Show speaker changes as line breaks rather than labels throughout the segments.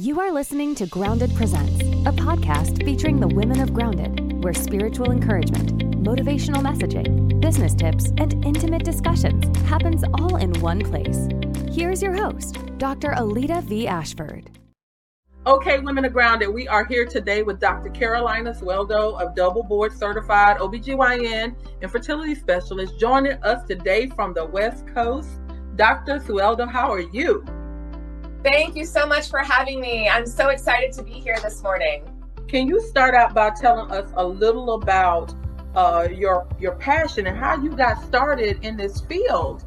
You are listening to Grounded Presents, a podcast featuring the women of Grounded, where spiritual encouragement, motivational messaging, business tips, and intimate discussions happens all in one place. Here's your host, Dr. Alita V. Ashford.
Okay, Women of Grounded, we are here today with Dr. Carolina Sueldo, of double board certified OBGYN and fertility specialist, joining us today from the West Coast. Dr. Sueldo, how are you?
Thank you so much for having me. I'm so excited to be here this morning.
Can you start out by telling us a little about uh, your your passion and how you got started in this field?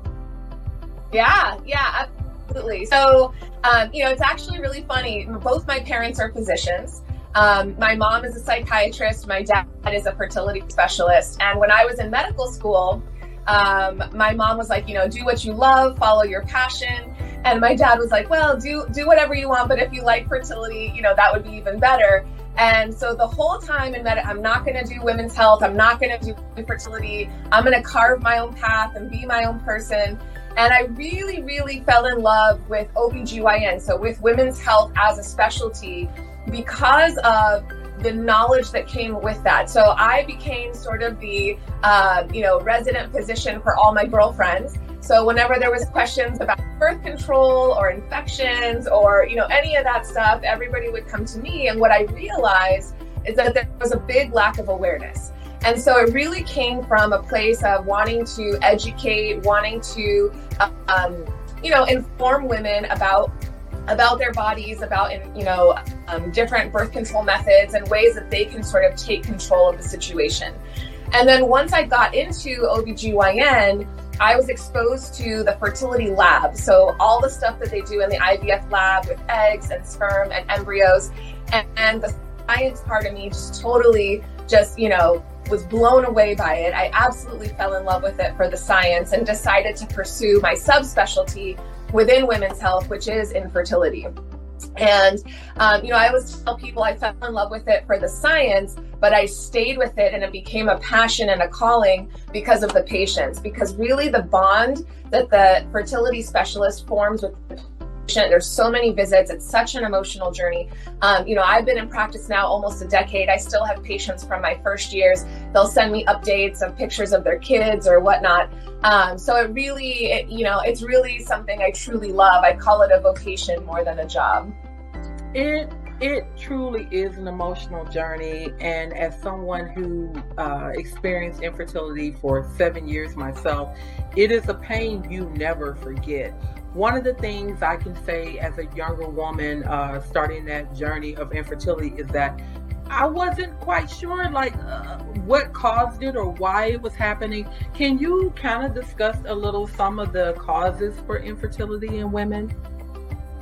Yeah, yeah, absolutely. So, um, you know, it's actually really funny. Both my parents are physicians. Um, my mom is a psychiatrist. My dad is a fertility specialist. And when I was in medical school, um, my mom was like, you know, do what you love, follow your passion. And my dad was like, well, do do whatever you want, but if you like fertility, you know, that would be even better. And so the whole time in med, I'm not going to do women's health. I'm not going to do fertility. I'm going to carve my own path and be my own person. And I really, really fell in love with OBGYN, so with women's health as a specialty, because of the knowledge that came with that. So I became sort of the, uh, you know, resident physician for all my girlfriends. So whenever there was questions about birth control or infections or you know any of that stuff, everybody would come to me. And what I realized is that there was a big lack of awareness. And so it really came from a place of wanting to educate, wanting to, um, you know, inform women about about their bodies, about you know um, different birth control methods and ways that they can sort of take control of the situation. And then once I got into OBGYN, I was exposed to the fertility lab. So, all the stuff that they do in the IVF lab with eggs and sperm and embryos. And, and the science part of me just totally just, you know, was blown away by it. I absolutely fell in love with it for the science and decided to pursue my subspecialty within women's health, which is infertility. And, um, you know, I always tell people I fell in love with it for the science, but I stayed with it and it became a passion and a calling because of the patients. Because really, the bond that the fertility specialist forms with the there's so many visits. It's such an emotional journey. Um, you know, I've been in practice now almost a decade. I still have patients from my first years. They'll send me updates of pictures of their kids or whatnot. Um, so it really, it, you know, it's really something I truly love. I call it a vocation more than a job.
It it truly is an emotional journey and as someone who uh, experienced infertility for seven years myself it is a pain you never forget one of the things I can say as a younger woman uh, starting that journey of infertility is that I wasn't quite sure like uh, what caused it or why it was happening. Can you kind of discuss a little some of the causes for infertility in women?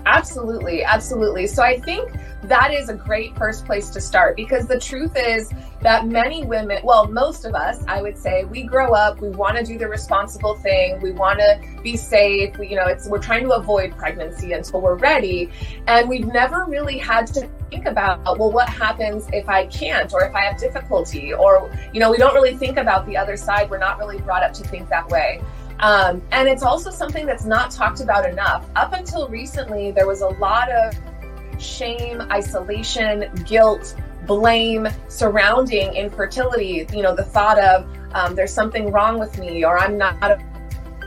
Absolutely, absolutely. So I think that is a great first place to start because the truth is that many women, well, most of us, I would say, we grow up, we want to do the responsible thing, we want to be safe, we, you know, it's we're trying to avoid pregnancy until we're ready, and we've never really had to think about, well, what happens if I can't or if I have difficulty or you know, we don't really think about the other side. We're not really brought up to think that way. Um, and it's also something that's not talked about enough. Up until recently, there was a lot of shame, isolation, guilt, blame surrounding infertility. You know, the thought of um, there's something wrong with me, or I'm not a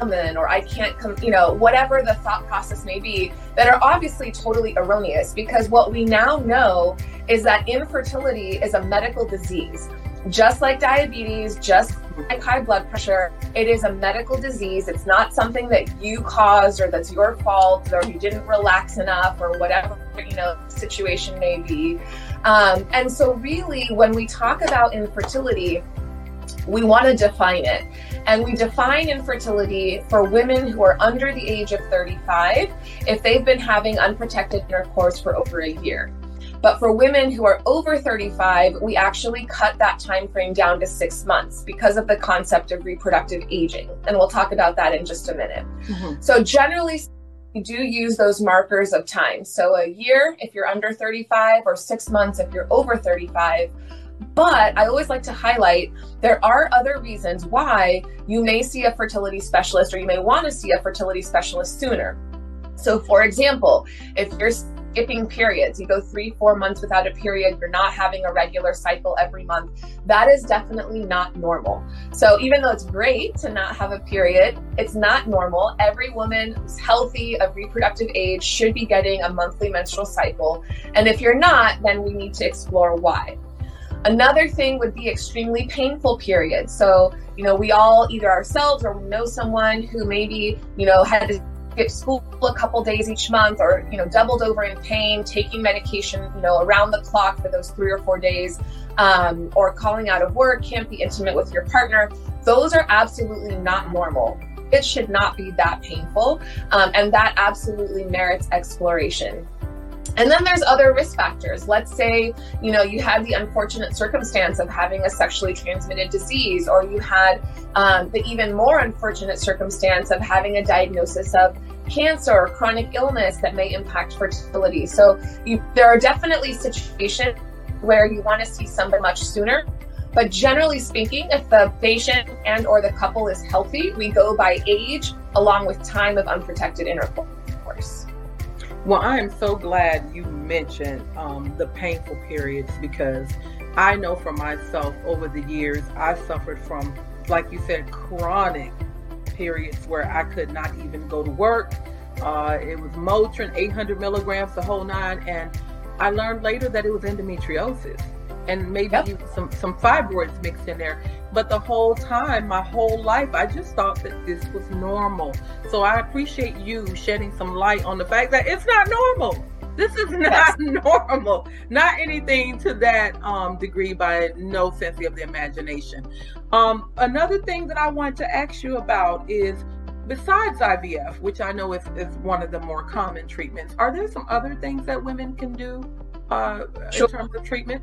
woman, or I can't come, you know, whatever the thought process may be, that are obviously totally erroneous because what we now know is that infertility is a medical disease just like diabetes, just like high blood pressure, it is a medical disease. It's not something that you caused or that's your fault or you didn't relax enough or whatever, you know, situation may be. Um, and so, really, when we talk about infertility, we want to define it. And we define infertility for women who are under the age of 35 if they've been having unprotected intercourse for over a year. But for women who are over 35, we actually cut that time frame down to six months because of the concept of reproductive aging. And we'll talk about that in just a minute. Mm-hmm. So generally we do use those markers of time. So a year if you're under 35 or 6 months if you're over 35. But I always like to highlight there are other reasons why you may see a fertility specialist or you may want to see a fertility specialist sooner. So, for example, if you're skipping periods. You go three, four months without a period, you're not having a regular cycle every month. That is definitely not normal. So, even though it's great to not have a period, it's not normal. Every woman who's healthy, of reproductive age, should be getting a monthly menstrual cycle. And if you're not, then we need to explore why. Another thing would be extremely painful periods. So, you know, we all either ourselves or we know someone who maybe, you know, had skip school a couple days each month or, you know, doubled over in pain, taking medication, you know, around the clock for those three or four days, um, or calling out of work, can't be intimate with your partner. Those are absolutely not normal. It should not be that painful. Um, and that absolutely merits exploration. And then there's other risk factors. Let's say, you know, you had the unfortunate circumstance of having a sexually transmitted disease, or you had um, the even more unfortunate circumstance of having a diagnosis of cancer or chronic illness that may impact fertility. So you, there are definitely situations where you want to see somebody much sooner. But generally speaking, if the patient and or the couple is healthy, we go by age along with time of unprotected intercourse.
Well, I am so glad you mentioned um, the painful periods because I know for myself over the years, I suffered from, like you said, chronic periods where I could not even go to work. Uh, it was Motrin, 800 milligrams, the whole nine. And I learned later that it was endometriosis and maybe yep. some, some fibroids mixed in there. But the whole time, my whole life, I just thought that this was normal. So I appreciate you shedding some light on the fact that it's not normal. This is not yes. normal. Not anything to that um, degree by no sense of the imagination. Um, another thing that I want to ask you about is besides IVF, which I know is, is one of the more common treatments, are there some other things that women can do uh, sure. in terms of treatment?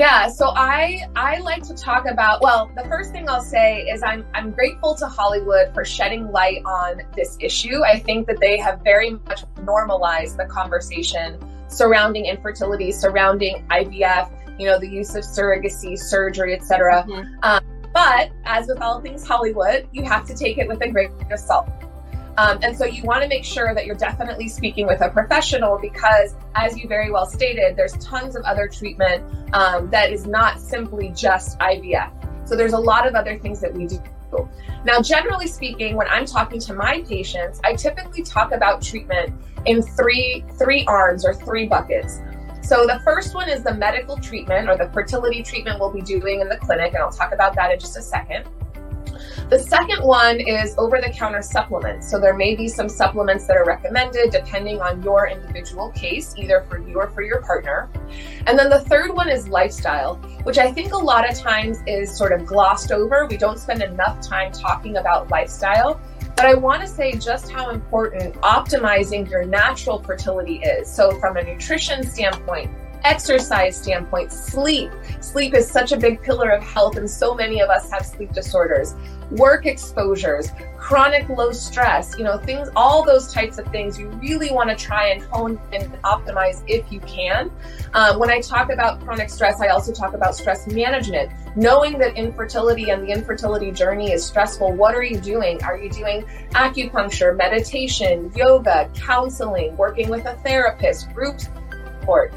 Yeah, so I I like to talk about well, the first thing I'll say is I'm I'm grateful to Hollywood for shedding light on this issue. I think that they have very much normalized the conversation surrounding infertility, surrounding IVF, you know, the use of surrogacy, surgery, etc. Mm-hmm. Um, but as with all things Hollywood, you have to take it with a grain of salt. Um, and so you want to make sure that you're definitely speaking with a professional because, as you very well stated, there's tons of other treatment um, that is not simply just IVF. So there's a lot of other things that we do. Now, generally speaking, when I'm talking to my patients, I typically talk about treatment in three three arms or three buckets. So the first one is the medical treatment or the fertility treatment we'll be doing in the clinic, and I'll talk about that in just a second. The second one is over the counter supplements. So there may be some supplements that are recommended depending on your individual case, either for you or for your partner. And then the third one is lifestyle, which I think a lot of times is sort of glossed over. We don't spend enough time talking about lifestyle. But I want to say just how important optimizing your natural fertility is. So, from a nutrition standpoint, exercise standpoint, sleep. Sleep is such a big pillar of health, and so many of us have sleep disorders. Work exposures, chronic low stress, you know, things, all those types of things you really want to try and hone and optimize if you can. Um, when I talk about chronic stress, I also talk about stress management. Knowing that infertility and the infertility journey is stressful, what are you doing? Are you doing acupuncture, meditation, yoga, counseling, working with a therapist, group support,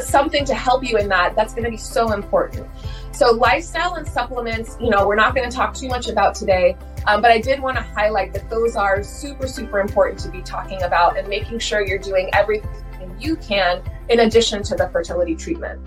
something to help you in that, that's going to be so important. So, lifestyle and supplements, you know, we're not going to talk too much about today, um, but I did want to highlight that those are super, super important to be talking about and making sure you're doing everything you can in addition to the fertility treatment.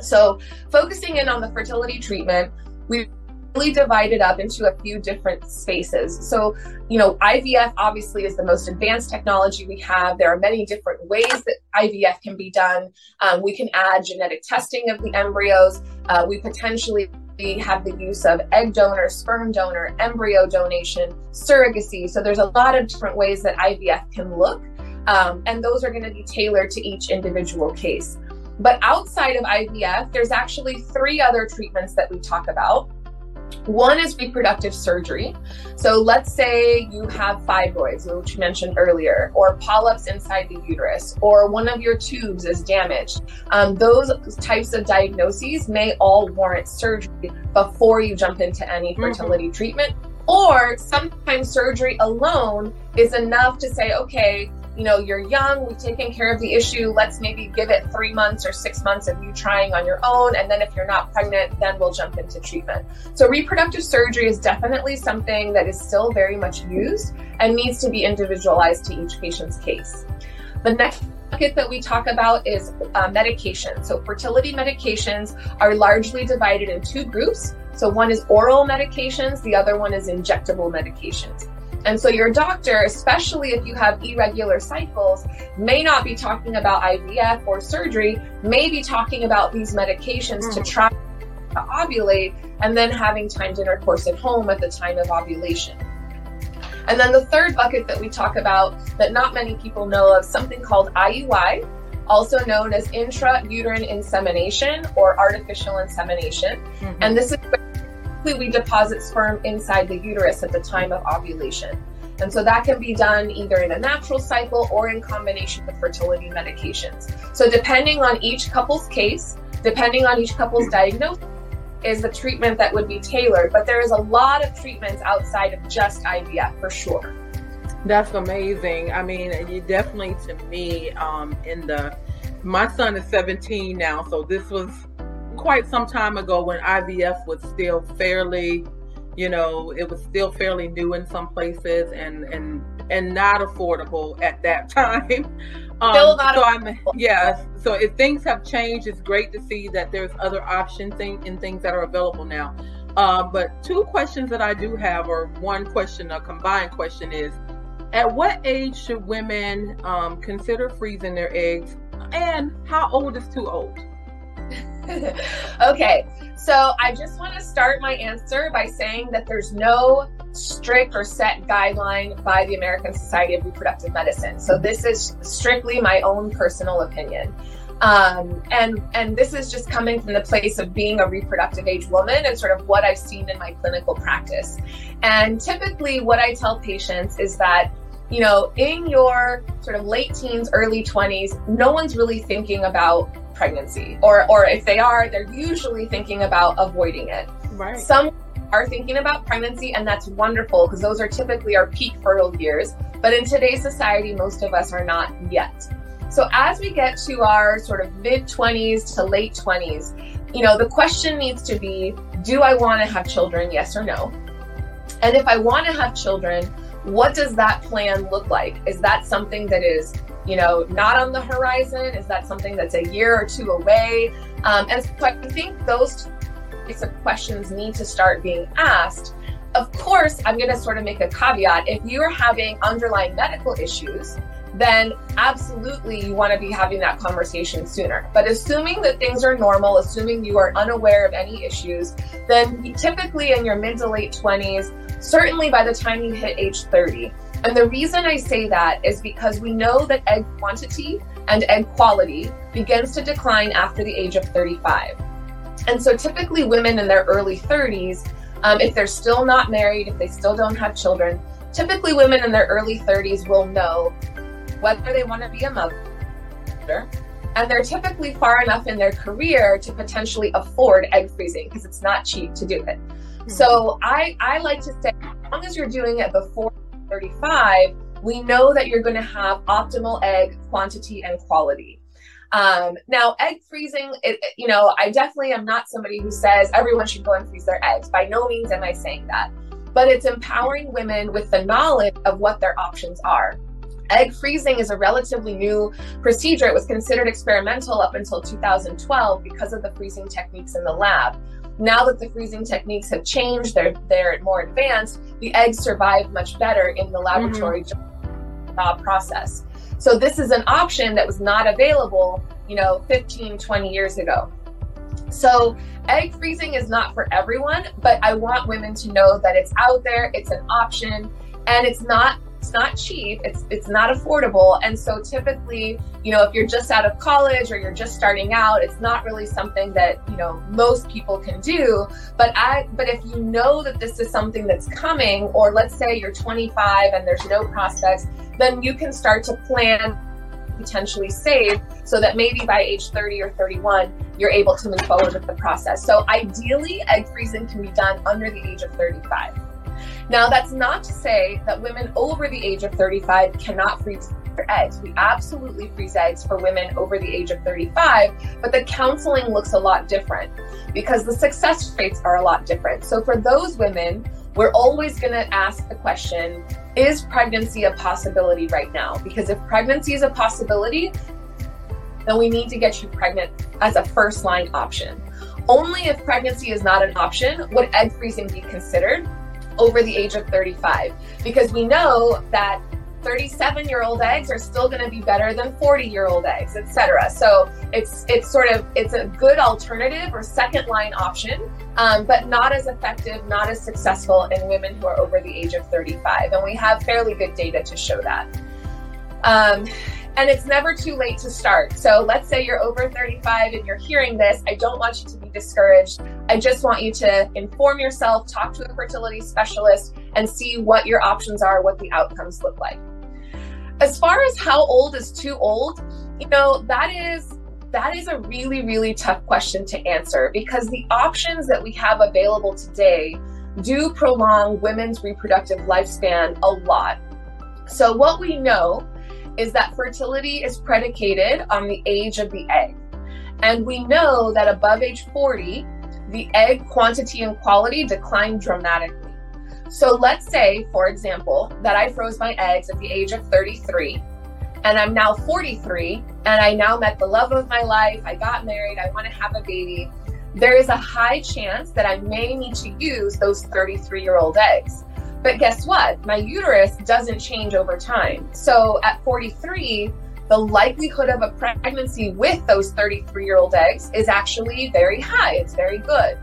So, focusing in on the fertility treatment, we really divided up into a few different spaces. So, you know, IVF obviously is the most advanced technology we have. There are many different ways that IVF can be done. Um, we can add genetic testing of the embryos. Uh, we potentially have the use of egg donor, sperm donor, embryo donation, surrogacy. So there's a lot of different ways that IVF can look. Um, and those are going to be tailored to each individual case. But outside of IVF, there's actually three other treatments that we talk about. One is reproductive surgery. So let's say you have fibroids, which you mentioned earlier, or polyps inside the uterus, or one of your tubes is damaged. Um, those types of diagnoses may all warrant surgery before you jump into any mm-hmm. fertility mm-hmm. treatment. Or sometimes surgery alone is enough to say, okay, you know, you're young, we've taken care of the issue. Let's maybe give it three months or six months of you trying on your own. And then if you're not pregnant, then we'll jump into treatment. So reproductive surgery is definitely something that is still very much used and needs to be individualized to each patient's case. The next bucket that we talk about is uh, medication. So fertility medications are largely divided in two groups. So one is oral medications, the other one is injectable medications. And so your doctor, especially if you have irregular cycles, may not be talking about IVF or surgery, may be talking about these medications mm. to try to ovulate and then having timed intercourse at home at the time of ovulation. And then the third bucket that we talk about that not many people know of, something called IUI, also known as intrauterine insemination or artificial insemination. Mm-hmm. And this is where we deposit sperm inside the uterus at the time of ovulation. And so that can be done either in a natural cycle or in combination with fertility medications. So, depending on each couple's case, depending on each couple's diagnosis, is the treatment that would be tailored. But there is a lot of treatments outside of just IVF for sure.
That's amazing. I mean, you definitely, to me, um, in the my son is 17 now, so this was quite some time ago when IVF was still fairly, you know, it was still fairly new in some places and and and not affordable at that time. Um,
still not
so I'm yes. So if things have changed, it's great to see that there's other options and things that are available now. Um, but two questions that I do have, or one question, a combined question is, at what age should women um, consider freezing their eggs, and how old is too old?
okay, so I just want to start my answer by saying that there's no strict or set guideline by the American Society of Reproductive Medicine. So this is strictly my own personal opinion. Um, and and this is just coming from the place of being a reproductive age woman and sort of what I've seen in my clinical practice. And typically, what I tell patients is that you know, in your sort of late teens, early 20s, no one's really thinking about pregnancy or or if they are they're usually thinking about avoiding it.
Right.
Some are thinking about pregnancy and that's wonderful because those are typically our peak fertile years but in today's society most of us are not yet. So as we get to our sort of mid 20s to late 20s you know the question needs to be do i want to have children yes or no? And if i want to have children what does that plan look like is that something that is you know, not on the horizon? Is that something that's a year or two away? Um, and so I think those types of questions need to start being asked. Of course, I'm going to sort of make a caveat. If you're having underlying medical issues, then absolutely you want to be having that conversation sooner. But assuming that things are normal, assuming you are unaware of any issues, then typically in your mid to late 20s, certainly by the time you hit age 30, and the reason I say that is because we know that egg quantity and egg quality begins to decline after the age of 35. And so typically women in their early 30s, um, if they're still not married, if they still don't have children, typically women in their early 30s will know whether they want to be a mother. And they're typically far enough in their career to potentially afford egg freezing because it's not cheap to do it. Mm-hmm. So I, I like to say, as long as you're doing it before 35, we know that you're going to have optimal egg quantity and quality. Um, now, egg freezing, it, you know, I definitely am not somebody who says everyone should go and freeze their eggs. By no means am I saying that. But it's empowering women with the knowledge of what their options are. Egg freezing is a relatively new procedure. It was considered experimental up until 2012 because of the freezing techniques in the lab. Now that the freezing techniques have changed, they're they're more advanced. The eggs survive much better in the laboratory mm-hmm. process. So this is an option that was not available, you know, 15, 20 years ago. So egg freezing is not for everyone, but I want women to know that it's out there, it's an option, and it's not it's not cheap it's it's not affordable. And so typically you know if you're just out of college or you're just starting out it's not really something that you know most people can do. But i but if you know that this is something that's coming or let's say you're 25 and there's no prospects then you can start to plan potentially save so that maybe by age 30 or 31 you're able to move forward with the process. So ideally egg freezing can be done under the age of 35 now, that's not to say that women over the age of 35 cannot freeze their eggs. We absolutely freeze eggs for women over the age of 35, but the counseling looks a lot different because the success rates are a lot different. So for those women, we're always going to ask the question is pregnancy a possibility right now? Because if pregnancy is a possibility, then we need to get you pregnant as a first line option. Only if pregnancy is not an option would egg freezing be considered over the age of 35 because we know that 37 year old eggs are still going to be better than 40 year old eggs etc so it's it's sort of it's a good alternative or second line option um, but not as effective not as successful in women who are over the age of 35 and we have fairly good data to show that um, and it's never too late to start. So let's say you're over 35 and you're hearing this. I don't want you to be discouraged. I just want you to inform yourself, talk to a fertility specialist, and see what your options are, what the outcomes look like. As far as how old is too old, you know, that is that is a really really tough question to answer because the options that we have available today do prolong women's reproductive lifespan a lot. So what we know is that fertility is predicated on the age of the egg. And we know that above age 40, the egg quantity and quality decline dramatically. So let's say, for example, that I froze my eggs at the age of 33 and I'm now 43 and I now met the love of my life. I got married. I want to have a baby. There is a high chance that I may need to use those 33 year old eggs. But guess what? My uterus doesn't change over time. So at 43, the likelihood of a pregnancy with those 33 year old eggs is actually very high. It's very good.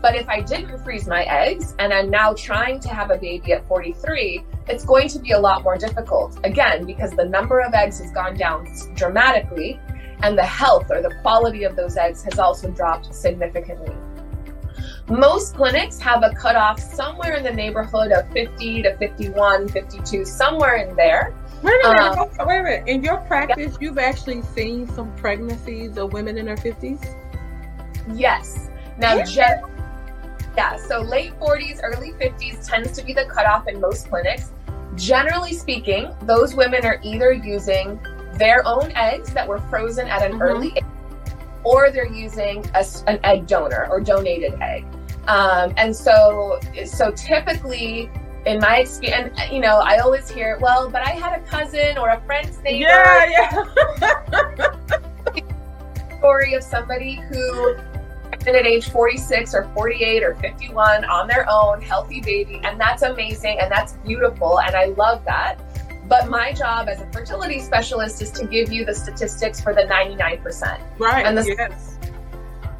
But if I didn't freeze my eggs and I'm now trying to have a baby at 43, it's going to be a lot more difficult. Again, because the number of eggs has gone down dramatically and the health or the quality of those eggs has also dropped significantly. Most clinics have a cutoff somewhere in the neighborhood of 50 to 51, 52, somewhere in there.
Wait a minute, um, wait a minute. In your practice, yeah. you've actually seen some pregnancies of women in their 50s?
Yes. Now, yeah. yeah, so late 40s, early 50s tends to be the cutoff in most clinics. Generally speaking, those women are either using their own eggs that were frozen at an mm-hmm. early age or they're using a, an egg donor or donated egg. Um, and so, so typically, in my experience, and you know, I always hear, well, but I had a cousin or a friend's neighbor.
Yeah,
yeah. story of somebody who at age 46 or 48 or 51 on their own, healthy baby, and that's amazing and that's beautiful, and I love that. But my job as a fertility specialist is to give you the statistics for the 99%.
Right.
And the
yes.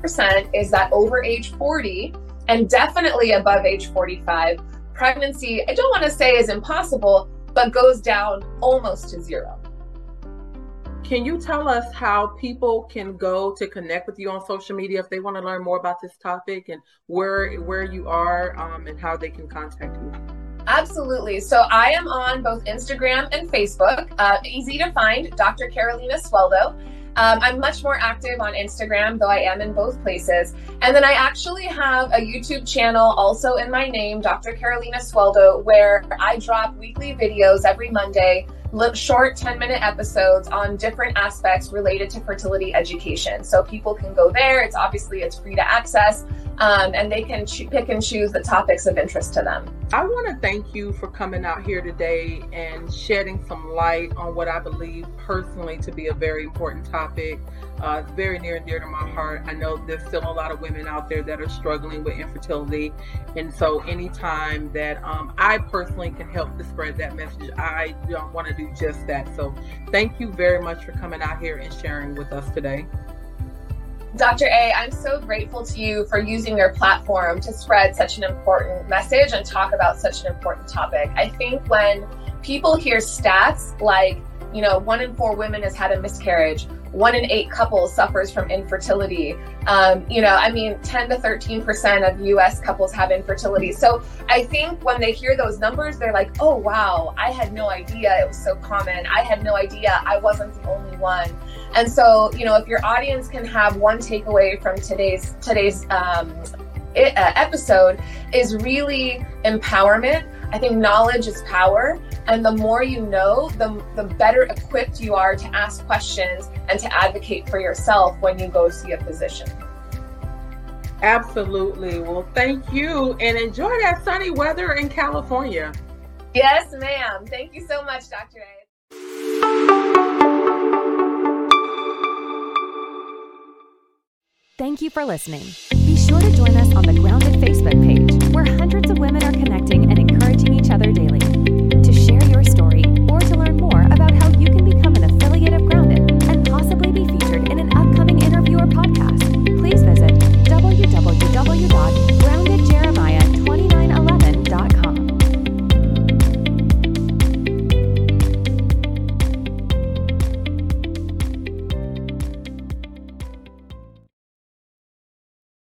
percent is that over age 40 and definitely above age 45, pregnancy, I don't want to say is impossible, but goes down almost to zero.
Can you tell us how people can go to connect with you on social media if they want to learn more about this topic and where where you are um, and how they can contact you?
Absolutely. So I am on both Instagram and Facebook. Uh, easy to find, Dr. Carolina Sueldo. Um, I'm much more active on Instagram, though I am in both places. And then I actually have a YouTube channel also in my name, Dr. Carolina Sueldo, where I drop weekly videos every Monday, short 10 minute episodes on different aspects related to fertility education. So people can go there. It's obviously it's free to access um, and they can ch- pick and choose the topics of interest to them.
I want to thank you for coming out here today and shedding some light on what I believe personally to be a very important topic. Uh, it's very near and dear to my heart. I know there's still a lot of women out there that are struggling with infertility. And so, anytime that um, I personally can help to spread that message, I want to do just that. So, thank you very much for coming out here and sharing with us today.
Dr. A, I'm so grateful to you for using your platform to spread such an important message and talk about such an important topic. I think when people hear stats like, you know, one in four women has had a miscarriage, one in eight couples suffers from infertility. Um, you know, I mean, 10 to 13% of US couples have infertility. So I think when they hear those numbers, they're like, oh, wow, I had no idea it was so common. I had no idea I wasn't the only one. And so, you know, if your audience can have one takeaway from today's today's um, it, uh, episode is really empowerment. I think knowledge is power. And the more you know, the, the better equipped you are to ask questions and to advocate for yourself when you go see a physician.
Absolutely. Well, thank you and enjoy that sunny weather in California.
Yes, ma'am. Thank you so much, Dr. A.
Thank you for listening. Be sure to join us on the Grounded Facebook page, where hundreds of women are connecting and encouraging each other daily.